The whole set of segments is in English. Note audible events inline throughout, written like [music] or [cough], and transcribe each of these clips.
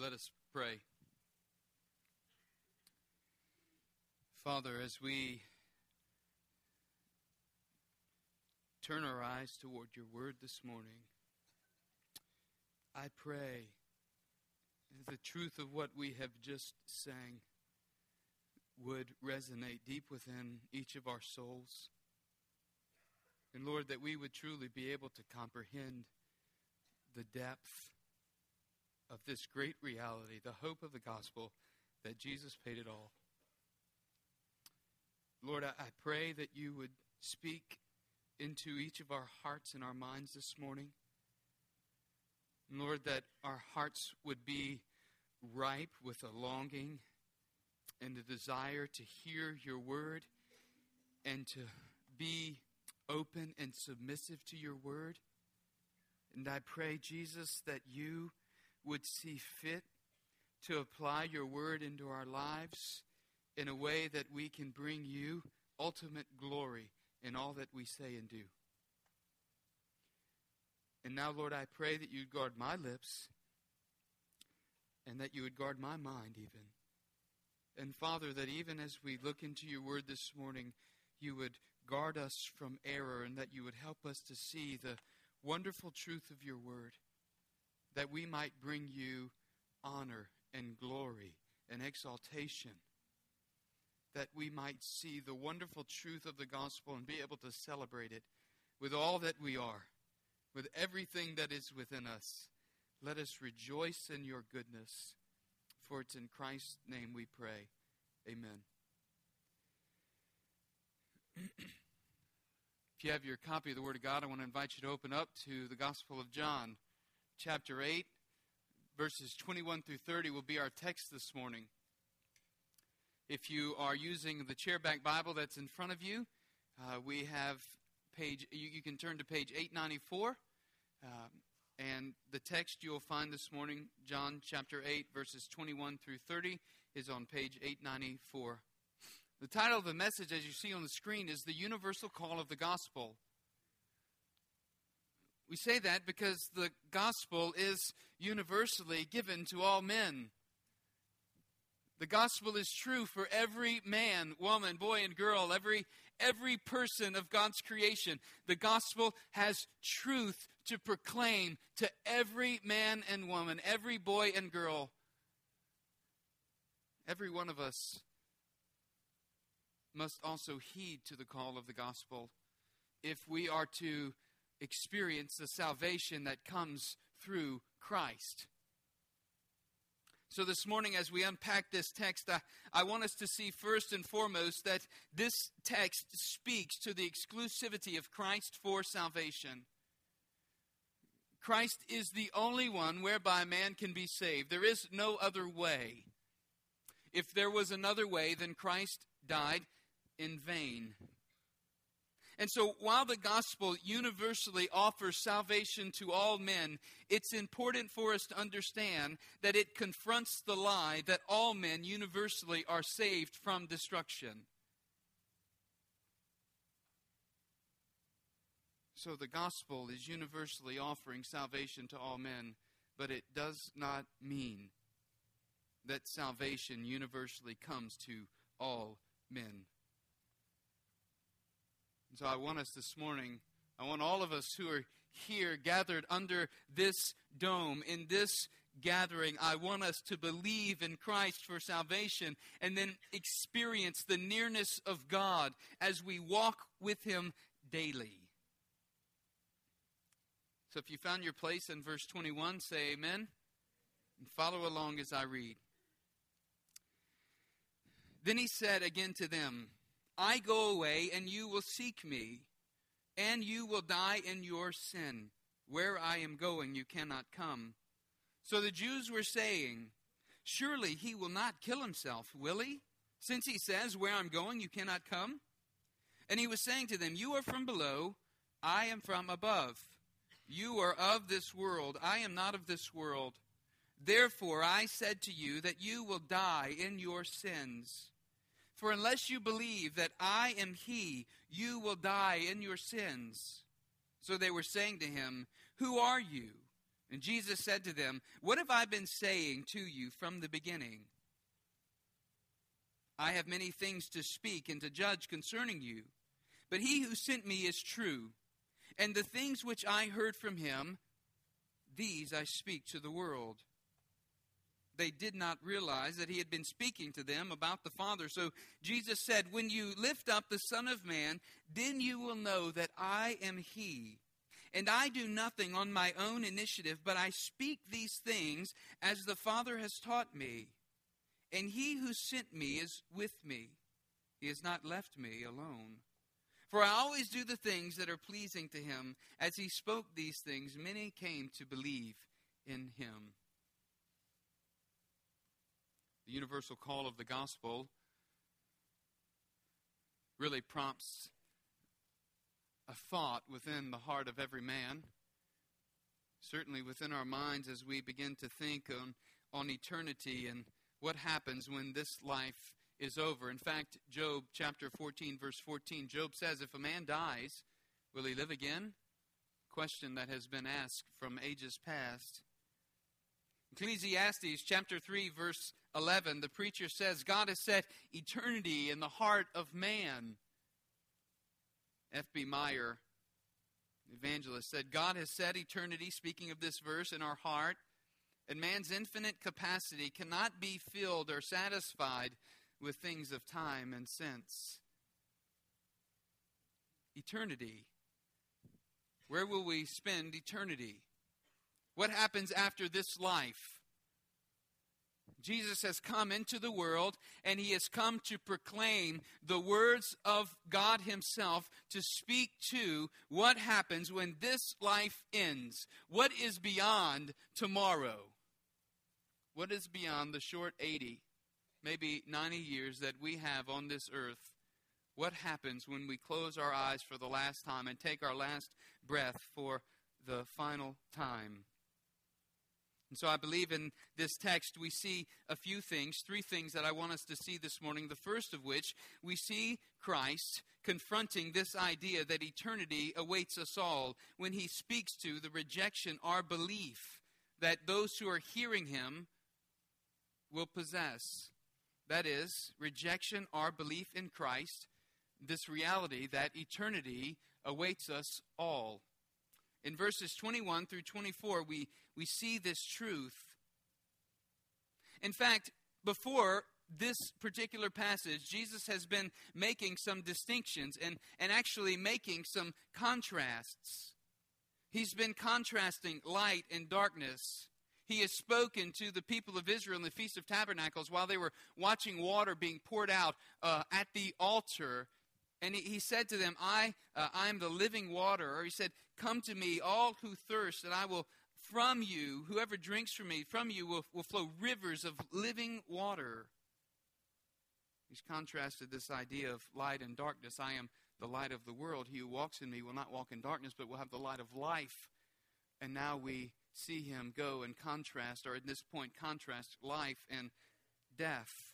Let us pray. Father, as we turn our eyes toward your word this morning, I pray that the truth of what we have just sang would resonate deep within each of our souls. And Lord, that we would truly be able to comprehend the depth of this great reality, the hope of the gospel, that Jesus paid it all. Lord, I, I pray that you would speak into each of our hearts and our minds this morning. Lord, that our hearts would be ripe with a longing and a desire to hear your word and to be open and submissive to your word. And I pray, Jesus, that you would see fit to apply your word into our lives in a way that we can bring you ultimate glory in all that we say and do. And now, Lord, I pray that you'd guard my lips and that you would guard my mind, even. And Father, that even as we look into your word this morning, you would guard us from error and that you would help us to see the wonderful truth of your word, that we might bring you honor and glory and exaltation, that we might see the wonderful truth of the gospel and be able to celebrate it with all that we are, with everything that is within us. Let us rejoice in your goodness, for it's in Christ's name we pray. Amen. [clears throat] if you have your copy of the Word of God, I want to invite you to open up to the Gospel of John, chapter 8, verses 21 through 30 will be our text this morning. If you are using the chairback Bible that's in front of you, uh, we have page, you, you, can turn to page 894. Um, and the text you will find this morning, John chapter 8, verses 21 through 30, is on page 894. The title of the message, as you see on the screen, is The Universal Call of the Gospel. We say that because the gospel is universally given to all men. The gospel is true for every man, woman, boy, and girl, every, every person of God's creation. The gospel has truth to proclaim to every man and woman, every boy and girl. Every one of us must also heed to the call of the gospel if we are to experience the salvation that comes through Christ. So, this morning, as we unpack this text, I, I, want us to see first and foremost that this text speaks to the exclusivity of Christ for salvation. Christ is the only one whereby man can be saved. There is no other way. If there was another way, then Christ died in vain. And so, while the gospel universally offers salvation to all men, it's important for us to understand that it confronts the lie that all men universally are saved from destruction. So, the gospel is universally offering salvation to all men, but it does not mean that salvation universally comes to all men. And so I want us this morning, I want all of us who are here gathered under this dome, in this gathering, I want us to believe in Christ for salvation and then experience the nearness of God as we walk with Him daily. So if you found your place in verse 21, say amen and follow along as I read. Then he said again to them, I go away, and you will seek me, and you will die in your sin. Where I am going, you cannot come. So the Jews were saying, Surely he will not kill himself, will he? Since he says, Where I'm going, you cannot come? And he was saying to them, You are from below, I am from above. You are of this world, I am not of this world. Therefore I said to you that you will die in your sins. For unless you believe that I am He, you will die in your sins. So they were saying to him, Who are you? And Jesus said to them, What have I been saying to you from the beginning? I have many things to speak and to judge concerning you, but he who sent me is true, and the things which I heard from him, these I speak to the world. They did not realize that he had been speaking to them about the Father. So Jesus said, When you lift up the Son of Man, then you will know that I am he and I do nothing on my own initiative, but I speak these things as the Father has taught me. And he who sent me is with me. He has not left me alone. For I always do the things that are pleasing to him. As he spoke these things, many came to believe in him. The universal call of the gospel really prompts a thought within the heart of every man, certainly within our minds as we begin to think on, on eternity and what happens when this life is over. In fact, Job chapter 14, verse 14, Job says, If a man dies, will he live again? Question that has been asked from ages past. Ecclesiastes chapter 3, verse 11, the preacher says, God has set eternity in the heart of man. F.B. Meyer, evangelist, said, God has set eternity, speaking of this verse, in our heart, and man's infinite capacity cannot be filled or satisfied with things of time and sense. Eternity. Where will we spend eternity? What happens after this life? Jesus has come into the world and he has come to proclaim the words of God himself to speak to what happens when this life ends. What is beyond tomorrow? What is beyond the short 80, maybe 90 years that we have on this earth? What happens when we close our eyes for the last time and take our last breath for the final time? And so I believe in this text we see a few things, three things that I want us to see this morning. The first of which, we see Christ confronting this idea that eternity awaits us all when he speaks to the rejection, our belief that those who are hearing him will possess. That is, rejection, our belief in Christ, this reality that eternity awaits us all. In verses 21 through 24, we, we see this truth. In fact, before this particular passage, Jesus has been making some distinctions and, and actually making some contrasts. He's been contrasting light and darkness. He has spoken to the people of Israel in the Feast of Tabernacles while they were watching water being poured out uh, at the altar. And he, he said to them, I, uh, I am the living water. Or he said, Come to me, all who thirst, and I will from you, whoever drinks from me, from you will, will flow rivers of living water. He's contrasted this idea of light and darkness. I am the light of the world. He who walks in me will not walk in darkness, but will have the light of life. And now we see him go and contrast, or at this point, contrast life and death.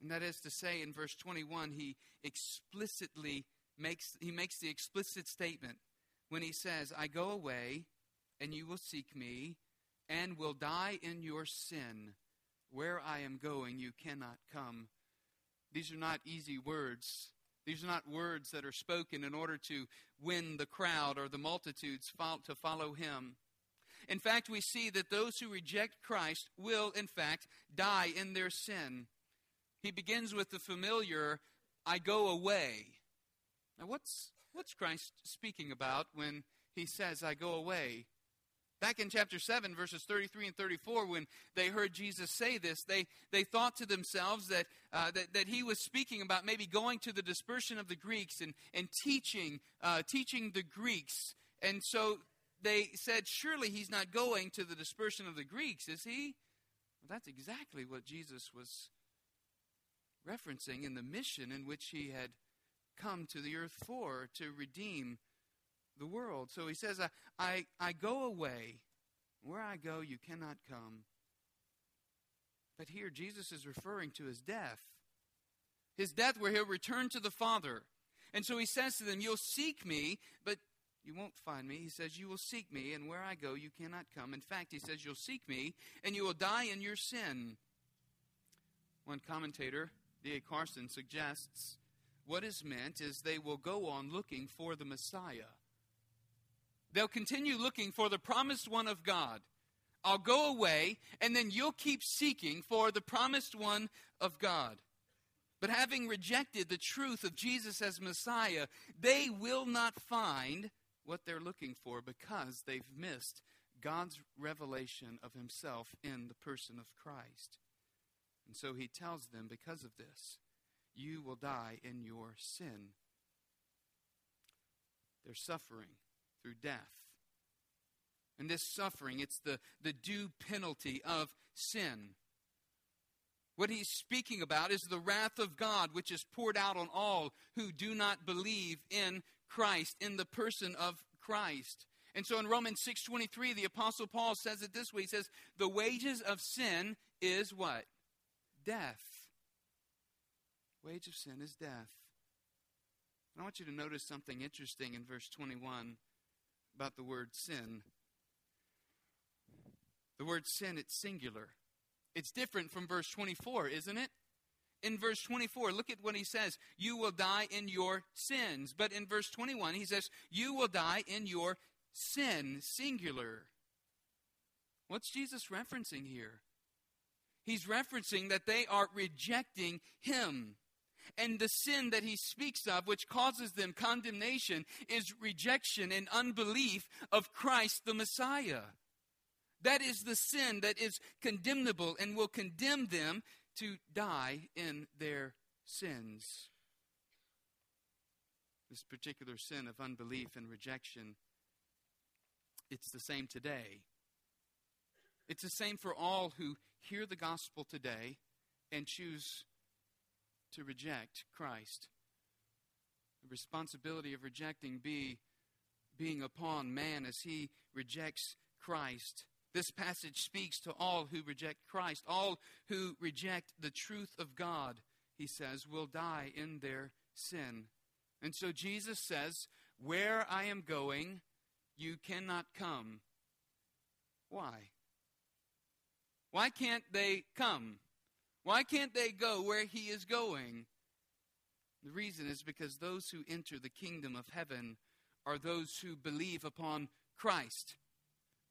And that is to say, in verse 21, he explicitly makes, he makes the explicit statement when he says, I go away and you will seek me and will die in your sin. Where I am going, you cannot come. These are not easy words. These are not words that are spoken in order to win the crowd or the multitudes to follow him. In fact, we see that those who reject Christ will, in fact, die in their sin. He begins with the familiar, I go away. Now, what's, what's Christ speaking about when he says, I go away? Back in chapter 7, verses 33 and 34, when they heard Jesus say this, they, they thought to themselves that, uh, that, that he was speaking about maybe going to the dispersion of the Greeks and, and teaching, uh, teaching the Greeks. And so they said, Surely he's not going to the dispersion of the Greeks, is he? Well, that's exactly what Jesus was referencing in the mission in which he had come to the earth for to redeem the world. So he says, I, I, I go away. Where I go, you cannot come. But here, Jesus is referring to his death. His death, where he'll return to the Father. And so he says to them, You'll seek me, but you won't find me. He says, You will seek me, and where I go, you cannot come. In fact, he says, You'll seek me, and you will die in your sin. One commentator, D.A. Carson, suggests what is meant is they will go on looking for the Messiah. They'll continue looking for the promised one of God. I'll go away, and then you'll keep seeking for the promised one of God. But having rejected the truth of Jesus as Messiah, they will not find what they're looking for because they've missed God's revelation of Himself in the person of Christ. And so He tells them, because of this, you will die in your sin. They're suffering through death. And this suffering, it's the, the due penalty of sin. What he's speaking about is the wrath of God, which is poured out on all who do not believe in Christ, in the person of Christ. And so in Romans 6:23 the apostle Paul says it this way he says the wages of sin is what? Death. Wage of sin is death. And I want you to notice something interesting in verse 21 about the word sin. The word sin it's singular. It's different from verse 24, isn't it? in verse 24, look at what he says. You will die in your sins. But in verse 21, he says, You will die in your sin, singular. What's Jesus referencing here? He's referencing that they are rejecting him. And the sin that he speaks of, which causes them condemnation, is rejection and unbelief of Christ the Messiah. That is the sin that is condemnable and will condemn them to die in their sins. This particular sin of unbelief and rejection, it's the same today. It's the same for all who hear the gospel today and choose to reject Christ. The responsibility of rejecting be being upon man as he rejects Christ this passage speaks to all who reject Christ, all who reject the truth of God, he says, will die in their sin. And so Jesus says, Where I am going, you cannot come. Why? Why can't they come? Why can't they go where he is going? The reason is because those who enter the kingdom of heaven are those who believe upon Christ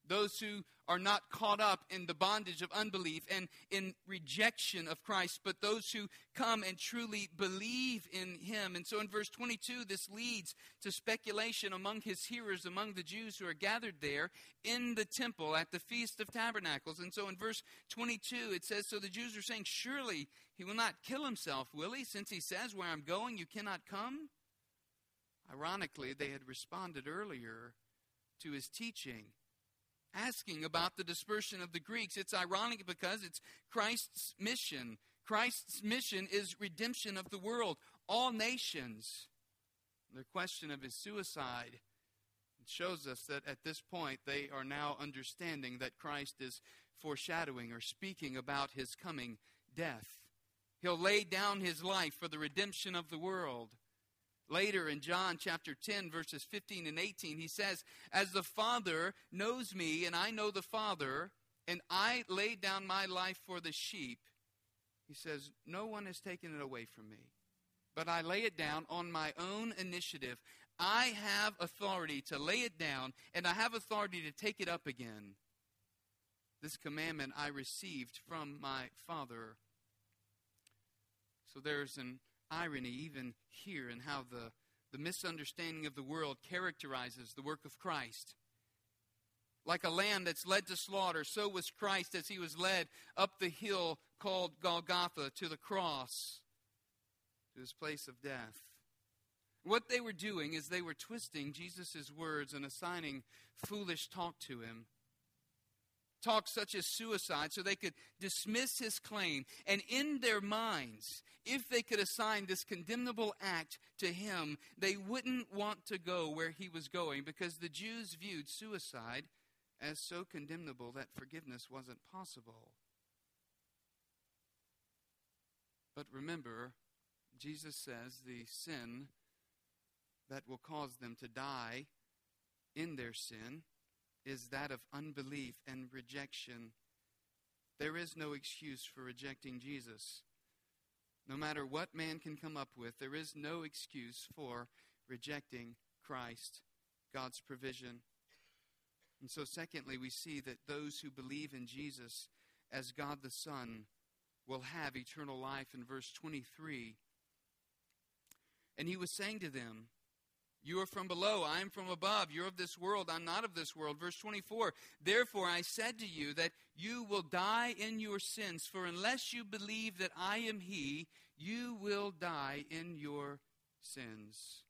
those who are not caught up in the bondage of unbelief and in rejection of Christ, but those who come and truly believe in Him. And so in verse 22, this leads to speculation among His hearers, among the Jews who are gathered there in the temple at the Feast of Tabernacles. And so in verse 22, it says, So the Jews are saying, Surely He will not kill Himself, will He? Since He says, Where I'm going, you cannot come. Ironically, they had responded earlier to His teaching asking about the dispersion of the Greeks. It's ironic because it's Christ's mission. Christ's mission is redemption of the world, all nations. The question of his suicide shows us that at this point they are now understanding that Christ is foreshadowing or speaking about his coming death. He'll lay down his life for the redemption of the world. Later in John chapter 10, verses 15 and 18, he says, As the Father knows me, and I know the Father, and I lay down my life for the sheep, he says, No one has taken it away from me, but I lay it down on my own initiative. I have authority to lay it down, and I have authority to take it up again. This commandment I received from my Father. So there's an irony even here in how the, the misunderstanding of the world characterizes the work of Christ. Like a lamb that's led to slaughter, so was Christ as he was led up the hill called Golgotha to the cross, to his place of death. What they were doing is they were twisting Jesus' words and assigning foolish talk to him talk such as suicide so they could dismiss his claim. And in their minds, if they could assign this condemnable act to him, they wouldn't want to go where he was going because the Jews viewed suicide as so condemnable that forgiveness wasn't possible. But remember, Jesus says the sin that will cause them to die in their sin is that of unbelief and rejection. There is no excuse for rejecting Jesus. No matter what man can come up with, there is no excuse for rejecting Christ, God's provision. And so, secondly, we see that those who believe in Jesus as God the Son will have eternal life in verse 23. And he was saying to them, You are from below, I am from above. You're of this world, I'm not of this world. Verse 24 Therefore I said to you that you will die in your sins, for unless you believe that I am he, you will die in your sins.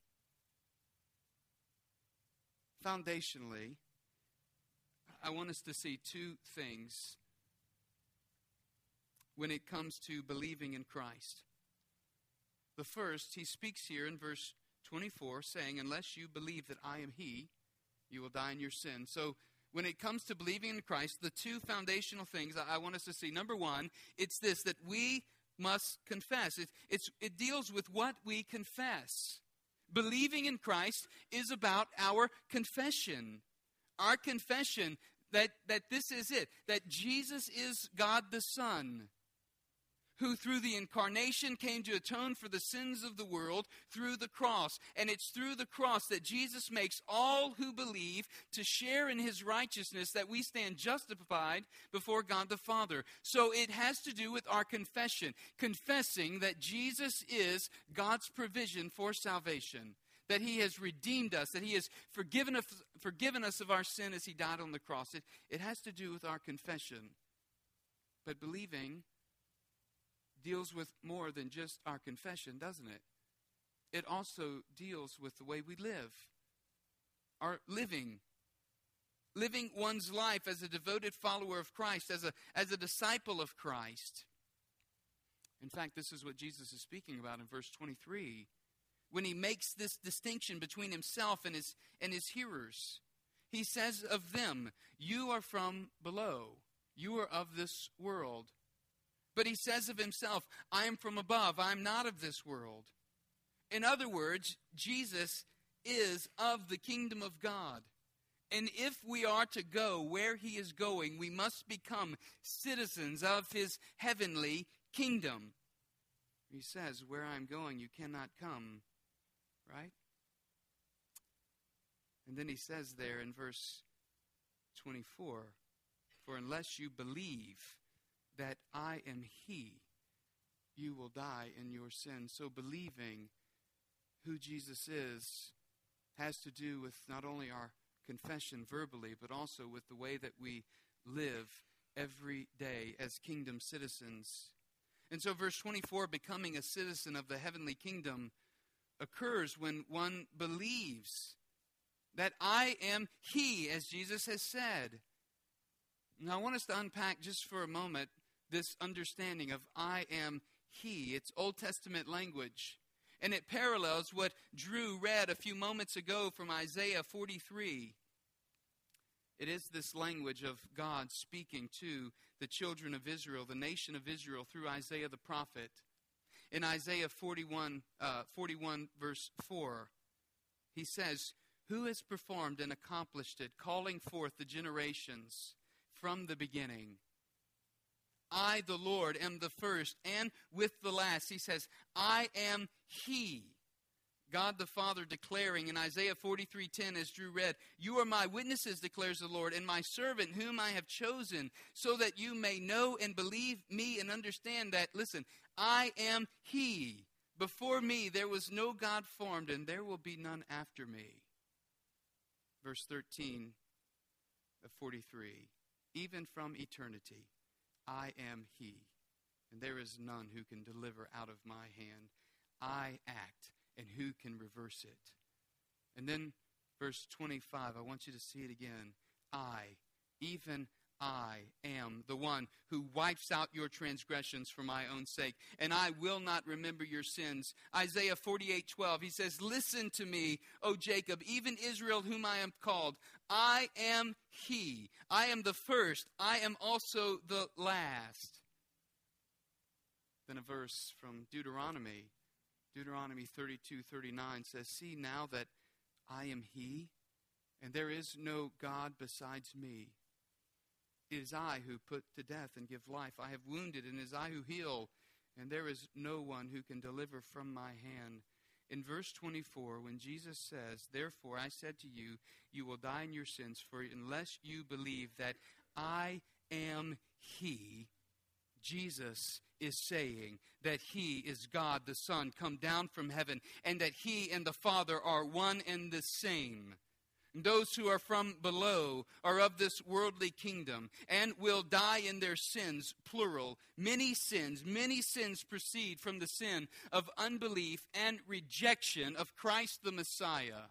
Foundationally, I want us to see two things when it comes to believing in Christ. The first, he speaks here in verse 24, saying, Unless you believe that I am He, you will die in your sin. So, when it comes to believing in Christ, the two foundational things I want us to see number one, it's this that we must confess. It, it deals with what we confess. Believing in Christ is about our confession. Our confession that, that this is it, that Jesus is God the Son, who through the incarnation came to atone for the sins of the world through the cross. And it's through the cross that Jesus makes all who believe to share in his righteousness that we stand justified before God the Father. So it has to do with our confession, confessing that Jesus is God's provision for salvation. That he has redeemed us, that he has forgiven us, forgiven us of our sin as he died on the cross. It, it has to do with our confession. But believing deals with more than just our confession, doesn't it? It also deals with the way we live, our living. Living one's life as a devoted follower of Christ, as a, as a disciple of Christ. In fact, this is what Jesus is speaking about in verse 23 when he makes this distinction between himself and his, and his hearers. He says of them, You are from below, you are of this world. But he says of himself, I am from above, I am not of this world. In other words, Jesus is of the kingdom of God. And if we are to go where he is going, we must become citizens of his heavenly kingdom. He says, Where I'm going, you cannot come. Right? And then he says there in verse 24, For unless you believe that I am He, you will die in your sin. So believing who Jesus is has to do with not only our confession verbally, but also with the way that we live every day as kingdom citizens. And so, verse 24, becoming a citizen of the heavenly kingdom, occurs when one believes that I am He, as Jesus has said. Now, I want us to unpack just for a moment this understanding of I am He. It's Old Testament language. And it parallels what Drew read a few moments ago from Isaiah 43. It is this language of God speaking to the children of Israel, the nation of Israel, through Isaiah the prophet. In Isaiah 41, uh, 41 verse 4, he says, Who has performed and accomplished it, calling forth the generations from the beginning? I, the Lord, am the first and with the last. He says, I am He. God the Father declaring in Isaiah 43:10 as Drew read, "You are my witnesses," declares the Lord, "and my servant whom I have chosen, so that you may know and believe me and understand that listen, I am he. Before me there was no God formed and there will be none after me." Verse 13 of 43, "Even from eternity I am he, and there is none who can deliver out of my hand. I act, and who can reverse it? And then verse 25, I want you to see it again. I, even I am the one who wipes out your transgressions for my own sake, and I will not remember your sins. Isaiah 48 12, he says, Listen to me, O Jacob, even Israel, whom I am called. I am he. I am the first. I am also the last. Then a verse from Deuteronomy, Deuteronomy 32 39 says, See now that I am he, and there is no God besides me. It is I who put to death and give life. I have wounded, and it is I who heal, and there is no one who can deliver from my hand. In verse 24, when Jesus says, Therefore I said to you, you will die in your sins, for unless you believe that I am He, Jesus is saying that He is God the Son, come down from heaven, and that He and the Father are one and the same. Those who are from below are of this worldly kingdom and will die in their sins, plural. Many sins, many sins proceed from the sin of unbelief and rejection of Christ the Messiah.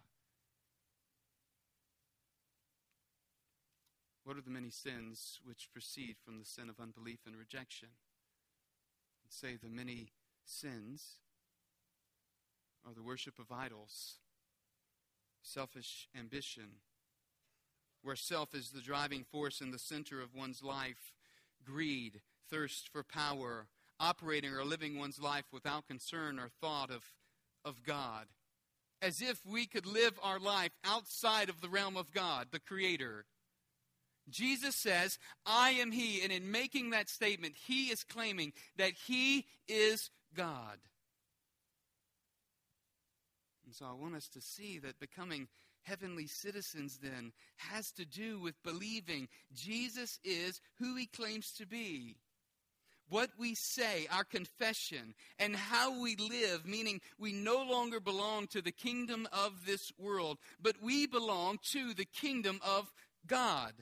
What are the many sins which proceed from the sin of unbelief and rejection? And say the many sins are the worship of idols selfish ambition, where self is the driving force in the center of one's life, greed, thirst for power, operating or living one's life without concern or thought of, of God, as if we could live our life outside of the realm of God, the Creator. Jesus says, I am He. And in making that statement, He is claiming that He is God. And so I want us to see that becoming heavenly citizens then has to do with believing Jesus is who he claims to be. What we say, our confession, and how we live, meaning we no longer belong to the kingdom of this world, but we belong to the kingdom of God.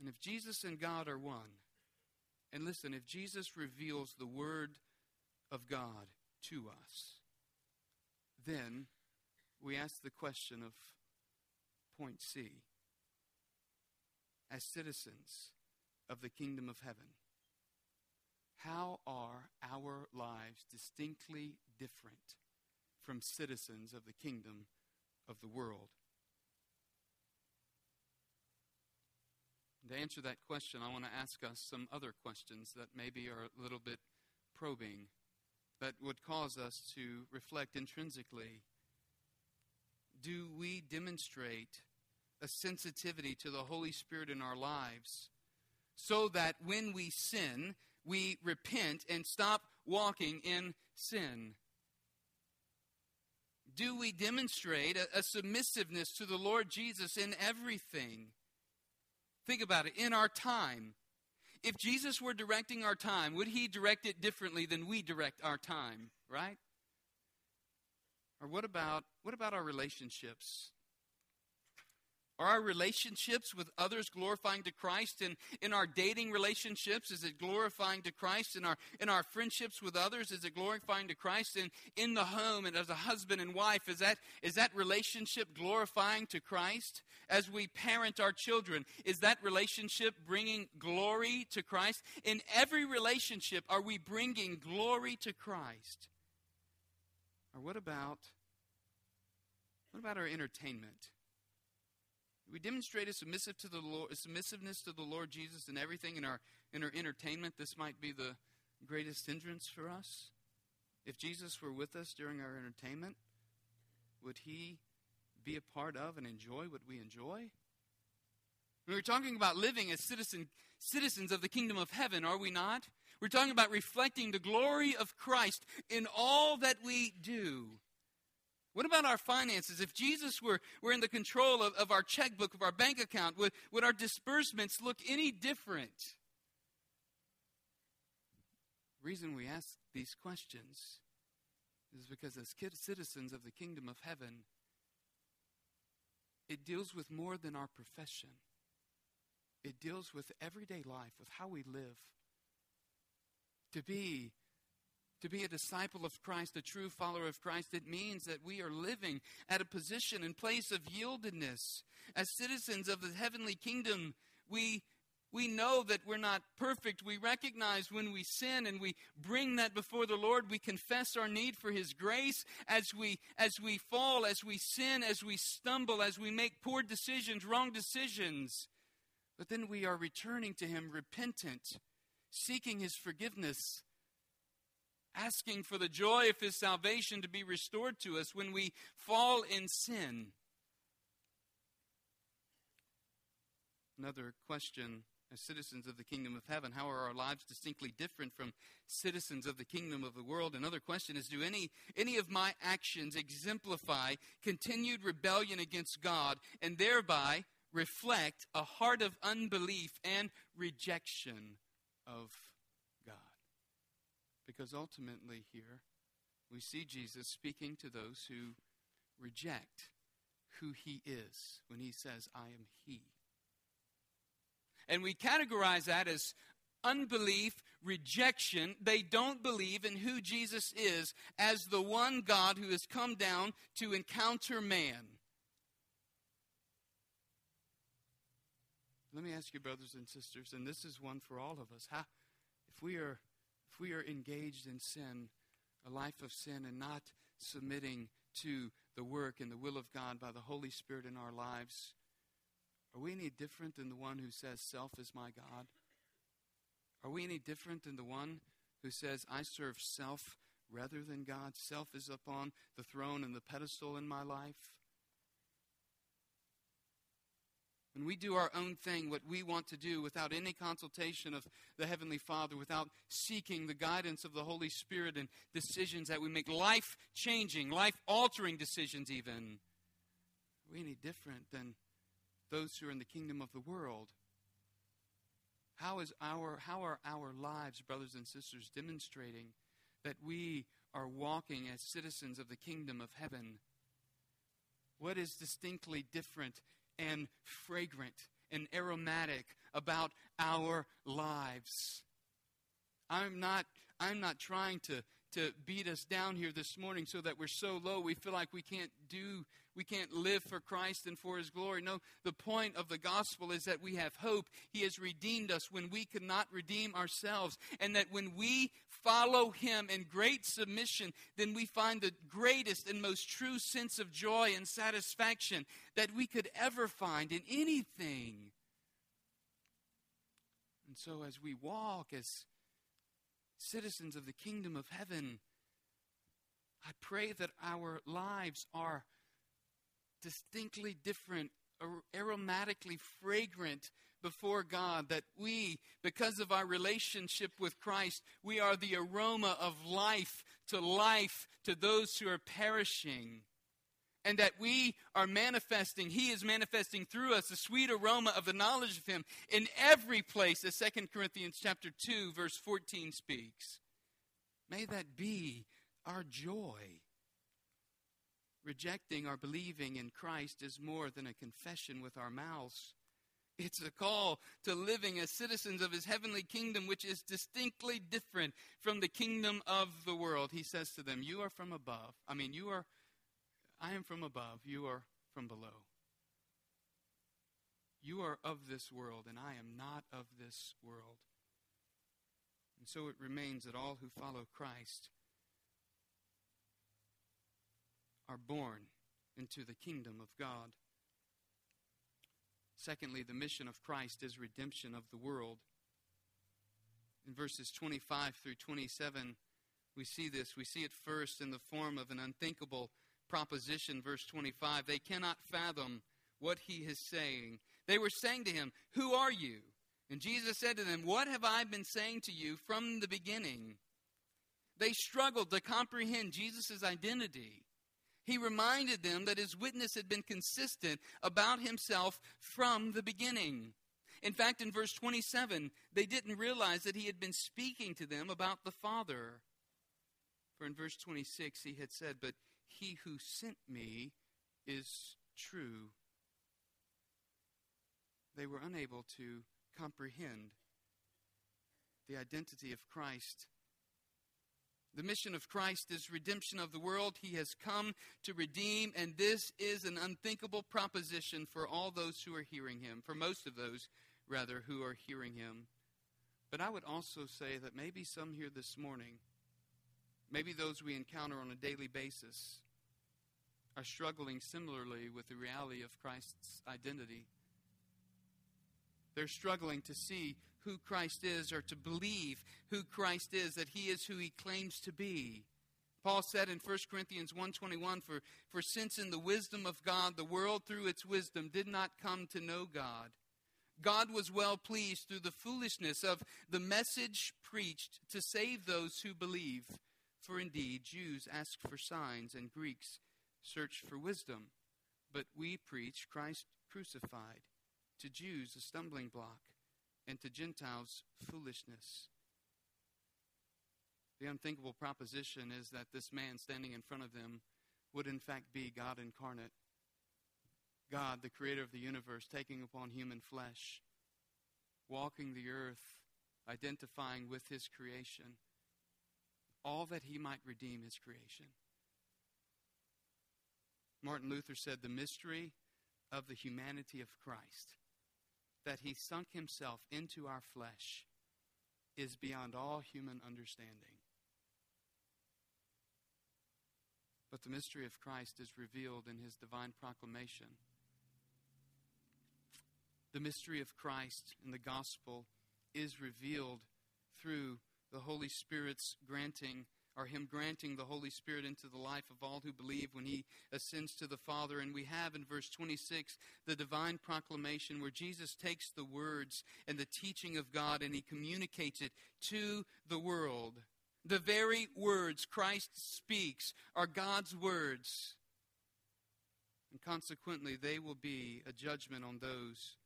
And if Jesus and God are one, and listen, if Jesus reveals the Word of God to us, then we ask the question of point C. As citizens of the kingdom of heaven, how are our lives distinctly different from citizens of the kingdom of the world? To answer that question, I want to ask us some other questions that maybe are a little bit probing that would cause us to reflect intrinsically. Do we demonstrate a sensitivity to the Holy Spirit in our lives so that when we sin, we repent and stop walking in sin? Do we demonstrate a, a, submissiveness to the Lord Jesus in everything? Think about it. In our time, if Jesus were directing our time, would he direct it differently than we direct our time, right? Or what about what about our relationships? Are our relationships with others glorifying to Christ? And in our dating relationships, is it glorifying to Christ? In our, in our friendships with others, is it glorifying to Christ? In, in the home and as a husband and wife, is that, is that relationship glorifying to Christ? As we parent our children, is that relationship bringing glory to Christ? In every relationship, are we bringing glory to Christ? Or what about, what about our entertainment? We demonstrate a submissive to the Lord, submissiveness to the Lord Jesus in everything in our in our entertainment, this might be the greatest hindrance for us. If Jesus were with us during our entertainment, would he be a part of and enjoy what we enjoy? When we're talking about living as citizen, citizens of the kingdom of heaven, are we not? We're talking about reflecting the glory of Christ in all that we do. What about our finances? If Jesus were, were in the control of, of our checkbook, of our bank account, would, would our disbursements look any different? The reason we ask these questions is because, as citizens of the kingdom of heaven, it deals with more than our profession. It deals with everyday life, with how we live. To be to be a disciple of Christ, a true follower of Christ, it means that we are living at a position and place of yieldedness. As citizens of the heavenly kingdom, we we know that we're not perfect. We recognize when we sin and we bring that before the Lord. We confess our need for His grace as we, as we fall, as we sin, as we stumble, as we make poor decisions, wrong decisions. But then we are returning to Him repentant, seeking His forgiveness, asking for the joy of his salvation to be restored to us when we fall in sin. Another question as citizens of the kingdom of heaven, how are our lives distinctly different from citizens of the kingdom of the world? Another question is do any, any of my actions exemplify continued rebellion against God and thereby reflect a heart of unbelief and rejection of because ultimately, here, we see Jesus speaking to those who reject who he is when he says, I am he. And we categorize that as unbelief, rejection. They don't believe in who Jesus is as the one God who has come down to encounter man. Let me ask you, brothers and sisters, and this is one for all of us. How, if we are if we are engaged in sin, a life of sin, and not submitting to the work and the will of God by the Holy Spirit in our lives, are we any different than the one who says, Self is my God? Are we any different than the one who says, I serve self rather than God? Self is upon the throne and the pedestal in my life? When we do our own thing, what we want to do, without any consultation of the Heavenly Father, without seeking the guidance of the Holy Spirit and decisions that we make, life changing, life altering decisions, even, are we any different than those who are in the kingdom of the world? How, is our, how are our lives, brothers and sisters, demonstrating that we are walking as citizens of the kingdom of heaven? What is distinctly different and fragrant and aromatic about our lives. I'm not, I'm not trying to, to beat us down here this morning so that we're so low we feel like we can't do we can't live for Christ and for his glory. No, the point of the gospel is that we have hope. He has redeemed us when we could not redeem ourselves and that when we follow him in great submission, then we find the greatest and most true sense of joy and satisfaction that we could ever find in anything. And so as we walk as citizens of the kingdom of heaven, I pray that our lives are distinctly different, aromatically fragrant before God, that we, because of our relationship with Christ, we are the aroma of life to life to those who are perishing. And that we are manifesting, He is manifesting through us the sweet aroma of the knowledge of Him in every place, as 2 Corinthians chapter 2, verse 14 speaks. May that be our joy. Rejecting or believing in Christ is more than a confession with our mouths. It's a call to living as citizens of his heavenly kingdom, which is distinctly different from the kingdom of the world. He says to them, You are from above. I mean, you are, I am from above. You are from below. You are of this world, and I am not of this world. And so it remains that all who follow Christ are born into the kingdom of God. Secondly, the mission of Christ is redemption of the world. In verses 25 through 27, we see this. We see it first in the form of an unthinkable proposition. Verse 25 They cannot fathom what he is saying. They were saying to him, Who are you? And Jesus said to them, What have I been saying to you from the beginning? They struggled to comprehend Jesus' identity. He reminded them that his witness had been consistent about himself from the beginning. In fact, in verse 27, they didn't realize that he had been speaking to them about the Father. For in verse 26, he had said, But he who sent me is true. They were unable to comprehend the identity of Christ the mission of Christ is redemption of the world. He has come to redeem, and this is an unthinkable proposition for all those who are hearing him, for most of those, rather, who are hearing him. But I would also say that maybe some here this morning, maybe those we encounter on a daily basis, are struggling similarly with the reality of Christ's identity. They're struggling to see who Christ is or to believe who Christ is, that he is who he claims to be. Paul said in 1 Corinthians 1:21 for for since in the wisdom of God the world through its wisdom did not come to know God God was well pleased through the foolishness of the message preached to save those who believe. For indeed, Jews ask for signs, and Greeks search for wisdom. But we preach Christ crucified, to Jews a stumbling block, and to Gentiles foolishness. The unthinkable proposition is that this man standing in front of them would in fact be God incarnate. God, the creator of the universe, taking upon human flesh, walking the earth, identifying with his creation, all that he might redeem his creation. Martin Luther said, The mystery of the humanity of Christ, that he sunk himself into our flesh, is beyond all human understanding. But the mystery of Christ is revealed in his divine proclamation. The mystery of Christ in the gospel is revealed through the Holy Spirit's granting, or Him granting the Holy Spirit into the life of all who believe when He ascends to the Father. And we have in verse 26 the divine proclamation where Jesus takes the words and the teaching of God and He communicates it to the world. The very words Christ speaks are God's words. And consequently, they will be a judgment on those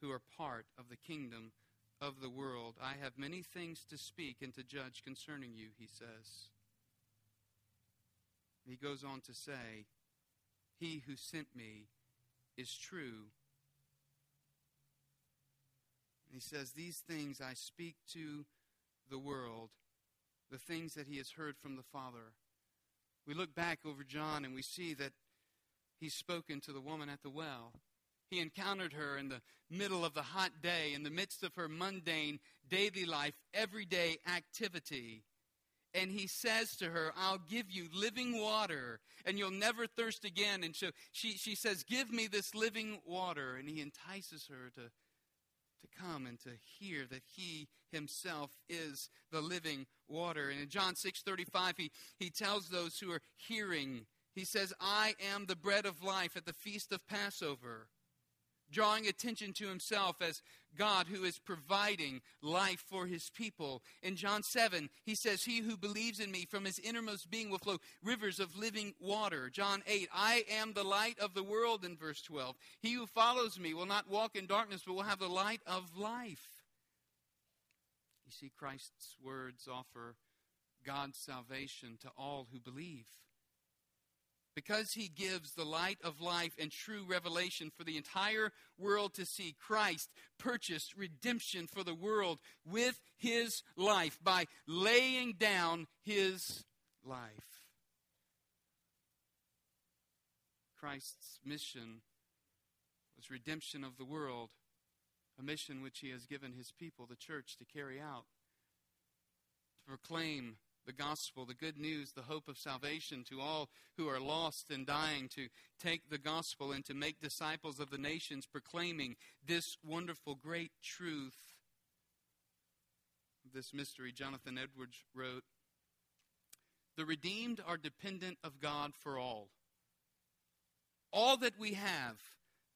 who are part of the kingdom of the world. I have many things to speak and to judge concerning you, he says. He goes on to say, He who sent me is true. he says, These things I speak to the world the things that he has heard from the Father. We look back over John and we see that he's spoken to the woman at the well. He encountered her in the middle of the hot day, in the midst of her mundane daily life, everyday activity. And he says to her, I'll give you living water, and you'll never thirst again. And so she, she says, Give me this living water. And he entices her to to come and to hear that he himself is the living water. And in John 6:35 he he tells those who are hearing, he says, "I am the bread of life at the feast of Passover." Drawing attention to himself as God who is providing life for his people. In John 7, he says, He who believes in me from his innermost being will flow rivers of living water. John 8, I am the light of the world, in verse 12. He who follows me will not walk in darkness, but will have the light of life. You see, Christ's words offer God's salvation to all who believe because he gives the light of life and true revelation for the entire world to see, Christ purchased redemption for the world with his life by laying down his life. Christ's mission was redemption of the world, a mission which he has given his people, the church, to carry out, to proclaim the gospel, the good news, the hope of salvation to all who are lost and dying, to take the gospel and to make disciples of the nations, proclaiming this wonderful, great truth. This mystery, Jonathan Edwards wrote The redeemed are dependent of God for all. All that we have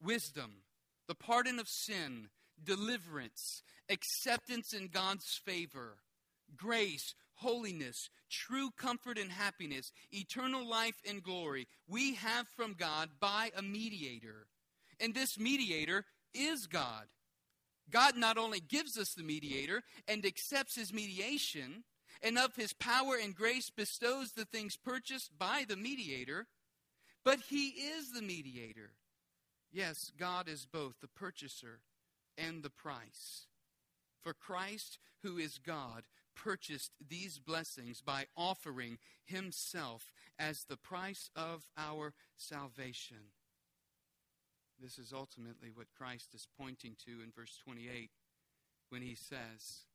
wisdom, the pardon of sin, deliverance, acceptance in God's favor, grace, holiness, true comfort and happiness, eternal life and glory, we have from God by a mediator. And this mediator is God. God not only gives us the mediator and accepts his mediation, and of his power and grace bestows the things purchased by the mediator, but he is the mediator. Yes, God is both the purchaser and the price. For Christ, who is God, purchased these blessings by offering himself as the price of our salvation. This is ultimately what Christ is pointing to in verse 28 when he says,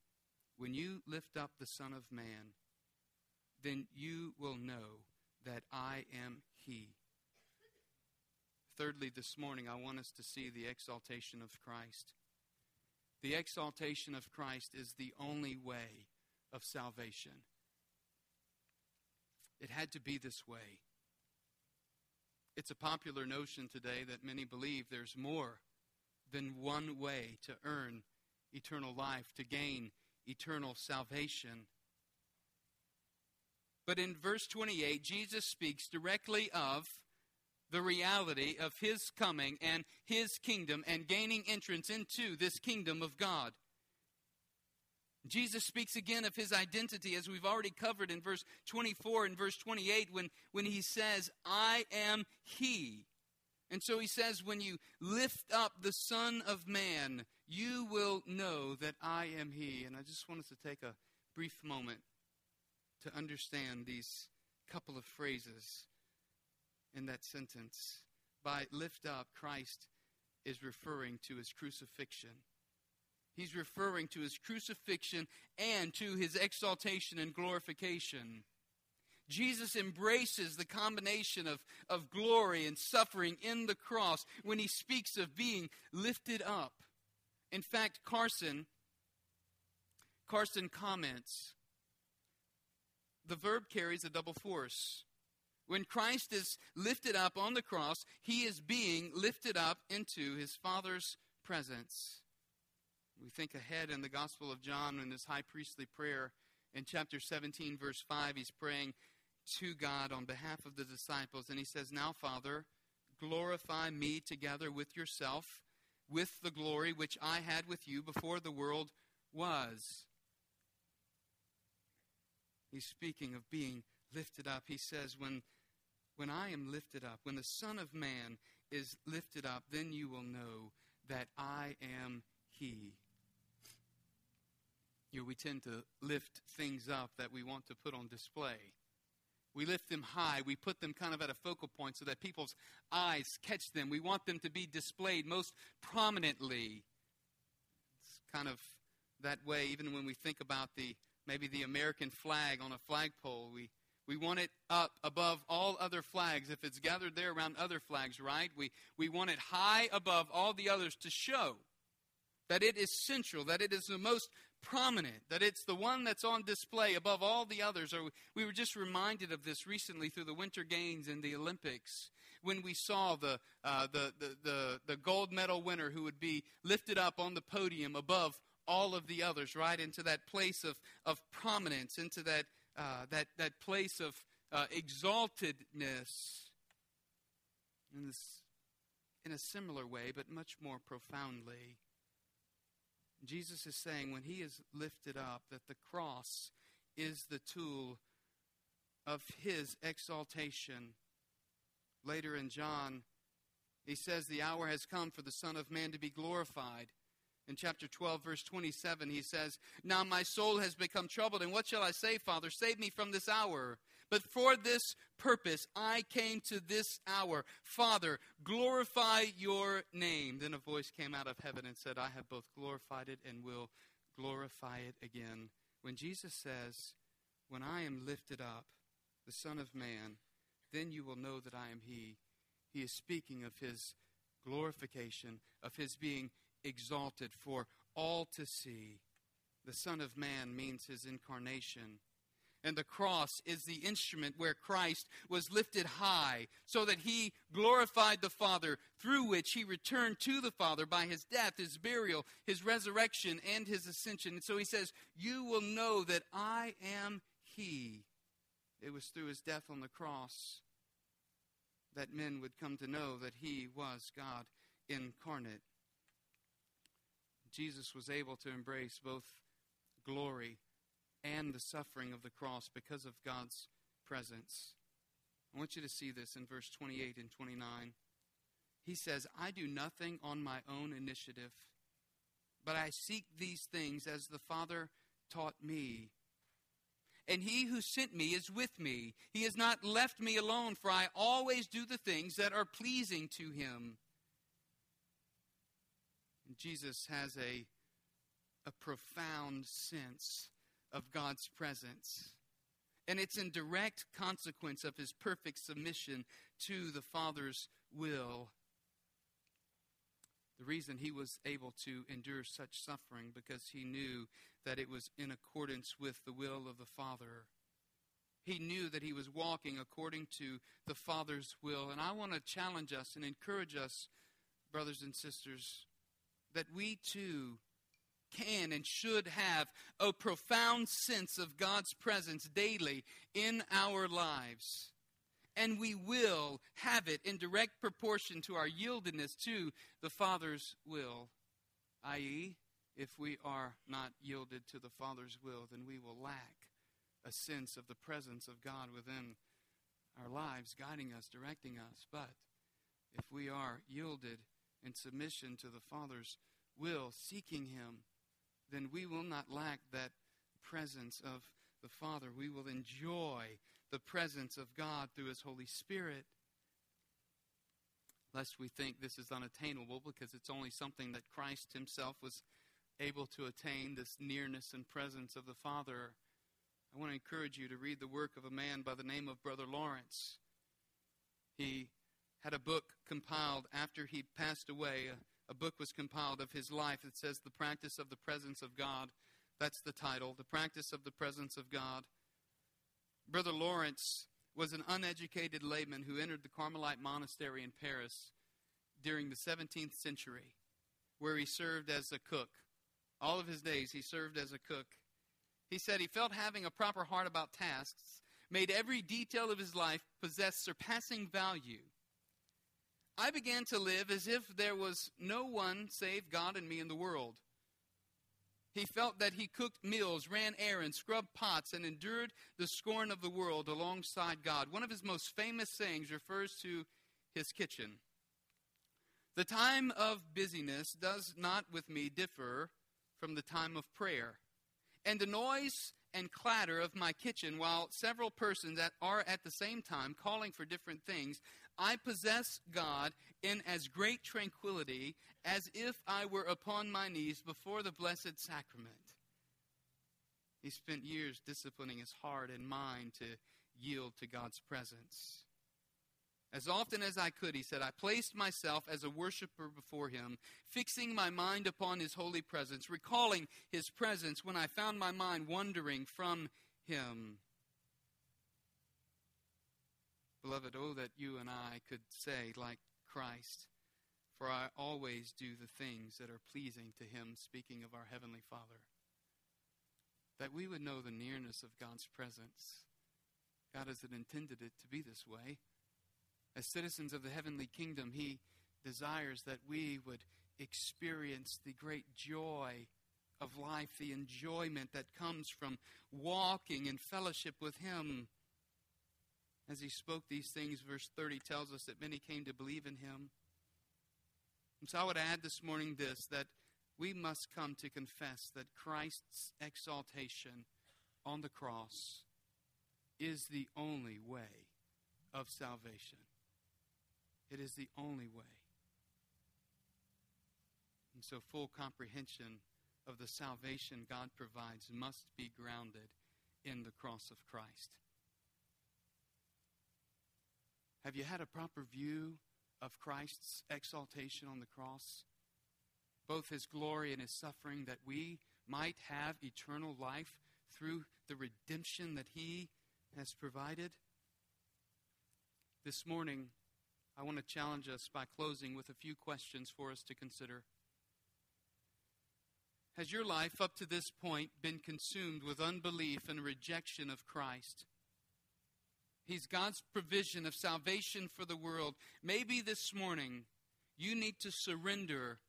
When you lift up the Son of Man, then you will know that I am He. Thirdly, this morning, I want us to see the exaltation of Christ. The exaltation of Christ is the only way of salvation. It had to be this way. It's a popular notion today that many believe there's more than one way to earn eternal life, to gain eternal salvation. But in verse 28, Jesus speaks directly of the reality of his coming and his kingdom and gaining entrance into this kingdom of God. Jesus speaks again of his identity, as we've already covered in verse 24 and verse 28, when, when he says, I am he. And so he says, When you lift up the Son of Man, you will know that I am he. And I just want us to take a brief moment to understand these couple of phrases in that sentence. By lift up, Christ is referring to his crucifixion. He's referring to his crucifixion and to his exaltation and glorification. Jesus embraces the combination of, of glory and suffering in the cross when he speaks of being lifted up. In fact, Carson, Carson comments the verb carries a double force. When Christ is lifted up on the cross, he is being lifted up into his Father's presence. We think ahead in the Gospel of John in this high priestly prayer in chapter 17, verse 5, he's praying to God on behalf of the disciples, and he says, Now, Father, glorify me together with yourself, with the glory which I had with you before the world was. He's speaking of being lifted up. He says, When, when I am lifted up, when the Son of Man is lifted up, then you will know that I am He. You know, we tend to lift things up that we want to put on display. We lift them high. We put them kind of at a focal point so that people's eyes catch them. We want them to be displayed most prominently. It's kind of that way, even when we think about the maybe the American flag on a flagpole. We, we want it up above all other flags. If it's gathered there around other flags, right? We, we want it high above all the others to show that it is central, that it is the most prominent, that it's the one that's on display above all the others. Or we were just reminded of this recently through the Winter Games and the Olympics when we saw the, uh, the, the, the, the gold medal winner who would be lifted up on the podium above all of the others, right? Into that place of, of prominence, into that, uh, that, that place of uh, exaltedness. In, this, in a similar way, but much more profoundly. Jesus is saying when he is lifted up, that the cross is the tool of his exaltation. Later in John, he says, The hour has come for the Son of Man to be glorified. In chapter 12, verse 27, he says, Now my soul has become troubled, and what shall I say, Father? Save me from this hour. But for this purpose I came to this hour. Father, glorify your name. Then a voice came out of heaven and said, I have both glorified it and will glorify it again. When Jesus says, When I am lifted up, the Son of Man, then you will know that I am He. He is speaking of His glorification, of His being exalted for all to see. The Son of Man means his incarnation. And the cross is the instrument where Christ was lifted high so that he glorified the Father, through which he returned to the Father by his death, his burial, his resurrection, and his ascension. And so he says, You will know that I am he. It was through his death on the cross that men would come to know that he was God incarnate. Jesus was able to embrace both glory and the suffering of the cross because of God's presence. I want you to see this in verse 28 and 29. He says, I do nothing on my own initiative, but I seek these things as the Father taught me. And he who sent me is with me. He has not left me alone, for I always do the things that are pleasing to him. Jesus has a, a profound sense of God's presence. And it's in direct consequence of his perfect submission to the Father's will. The reason he was able to endure such suffering because he knew that it was in accordance with the will of the Father. He knew that he was walking according to the Father's will. And I want to challenge us and encourage us, brothers and sisters, that we too can and should have a profound sense of God's presence daily in our lives. And we will have it in direct proportion to our yieldedness to the Father's will, i.e., if we are not yielded to the Father's will, then we will lack a sense of the presence of God within our lives, guiding us, directing us. But if we are yielded in submission to the Father's will, seeking Him, then we will not lack that presence of the Father. We will enjoy the presence of God through His Holy Spirit. Lest we think this is unattainable because it's only something that Christ Himself was able to attain this nearness and presence of the Father. I want to encourage you to read the work of a man by the name of Brother Lawrence. He had a book compiled after he passed away. A book was compiled of his life that says The Practice of the Presence of God. That's the title, The Practice of the Presence of God. Brother Lawrence was an uneducated layman who entered the Carmelite monastery in Paris during the 17th century, where he served as a cook. All of his days, he served as a cook. He said he felt having a proper heart about tasks made every detail of his life possess surpassing value. I began to live as if there was no one save God and me in the world. He felt that he cooked meals, ran errands, scrubbed pots, and endured the scorn of the world alongside God. One of his most famous sayings refers to his kitchen. The time of busyness does not with me differ from the time of prayer and the noise and clatter of my kitchen while several persons at, are at the same time calling for different things, I possess God in as great tranquility as if I were upon my knees before the Blessed Sacrament. He spent years disciplining his heart and mind to yield to God's presence. As often as I could, he said, I placed myself as a worshiper before him, fixing my mind upon his holy presence, recalling his presence when I found my mind wandering from him. Beloved, oh, that you and I could say, like Christ, for I always do the things that are pleasing to him, speaking of our Heavenly Father. That we would know the nearness of God's presence. God has intended it to be this way. As citizens of the heavenly kingdom, He desires that we would experience the great joy of life, the enjoyment that comes from walking in fellowship with Him. As He spoke these things, verse 30 tells us that many came to believe in Him. And so I would add this morning this that we must come to confess that Christ's exaltation on the cross is the only way of salvation. It is the only way. And so, full comprehension of the salvation God provides must be grounded in the cross of Christ. Have you had a proper view of Christ's exaltation on the cross? Both his glory and his suffering, that we might have eternal life through the redemption that he has provided? This morning, I want to challenge us by closing with a few questions for us to consider. Has your life up to this point been consumed with unbelief and rejection of Christ? He's God's provision of salvation for the world. Maybe this morning you need to surrender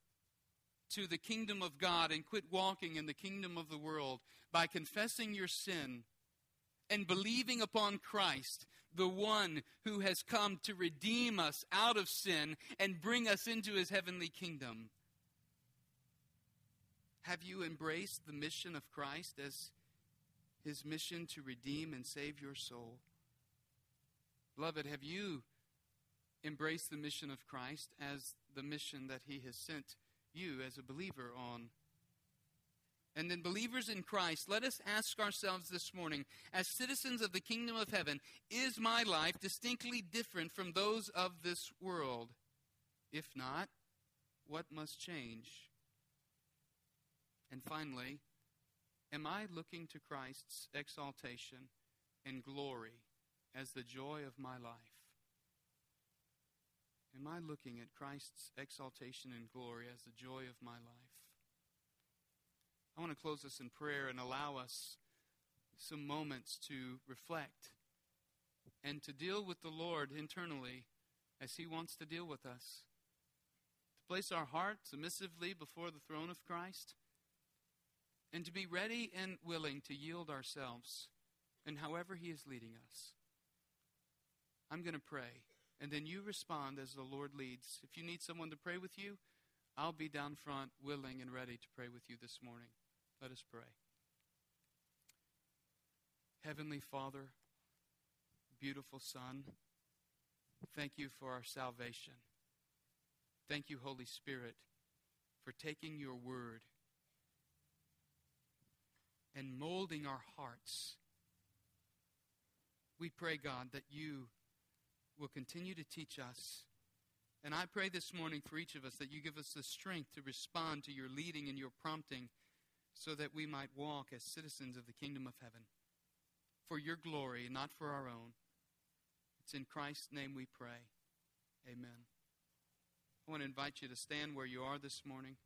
to the kingdom of God and quit walking in the kingdom of the world by confessing your sin and believing upon Christ the one who has come to redeem us out of sin and bring us into his heavenly kingdom. Have you embraced the mission of Christ as his mission to redeem and save your soul? Beloved, have you embraced the mission of Christ as the mission that he has sent you as a believer on? And then, believers in Christ, let us ask ourselves this morning, as citizens of the kingdom of heaven, is my life distinctly different from those of this world? If not, what must change? And finally, am I looking to Christ's exaltation and glory as the joy of my life? Am I looking at Christ's exaltation and glory as the joy of my life? I want to close us in prayer and allow us some moments to reflect and to deal with the Lord internally as He wants to deal with us. To place our heart submissively before the throne of Christ and to be ready and willing to yield ourselves and however He is leading us. I'm going to pray, and then you respond as the Lord leads. If you need someone to pray with you, I'll be down front, willing and ready to pray with you this morning. Let us pray. Heavenly Father, beautiful Son, thank you for our salvation. Thank you, Holy Spirit, for taking your word and molding our hearts. We pray, God, that you will continue to teach us. And I pray this morning for each of us that you give us the strength to respond to your leading and your prompting so that we might walk as citizens of the kingdom of heaven for your glory, not for our own. It's in Christ's name we pray. Amen. I want to invite you to stand where you are this morning.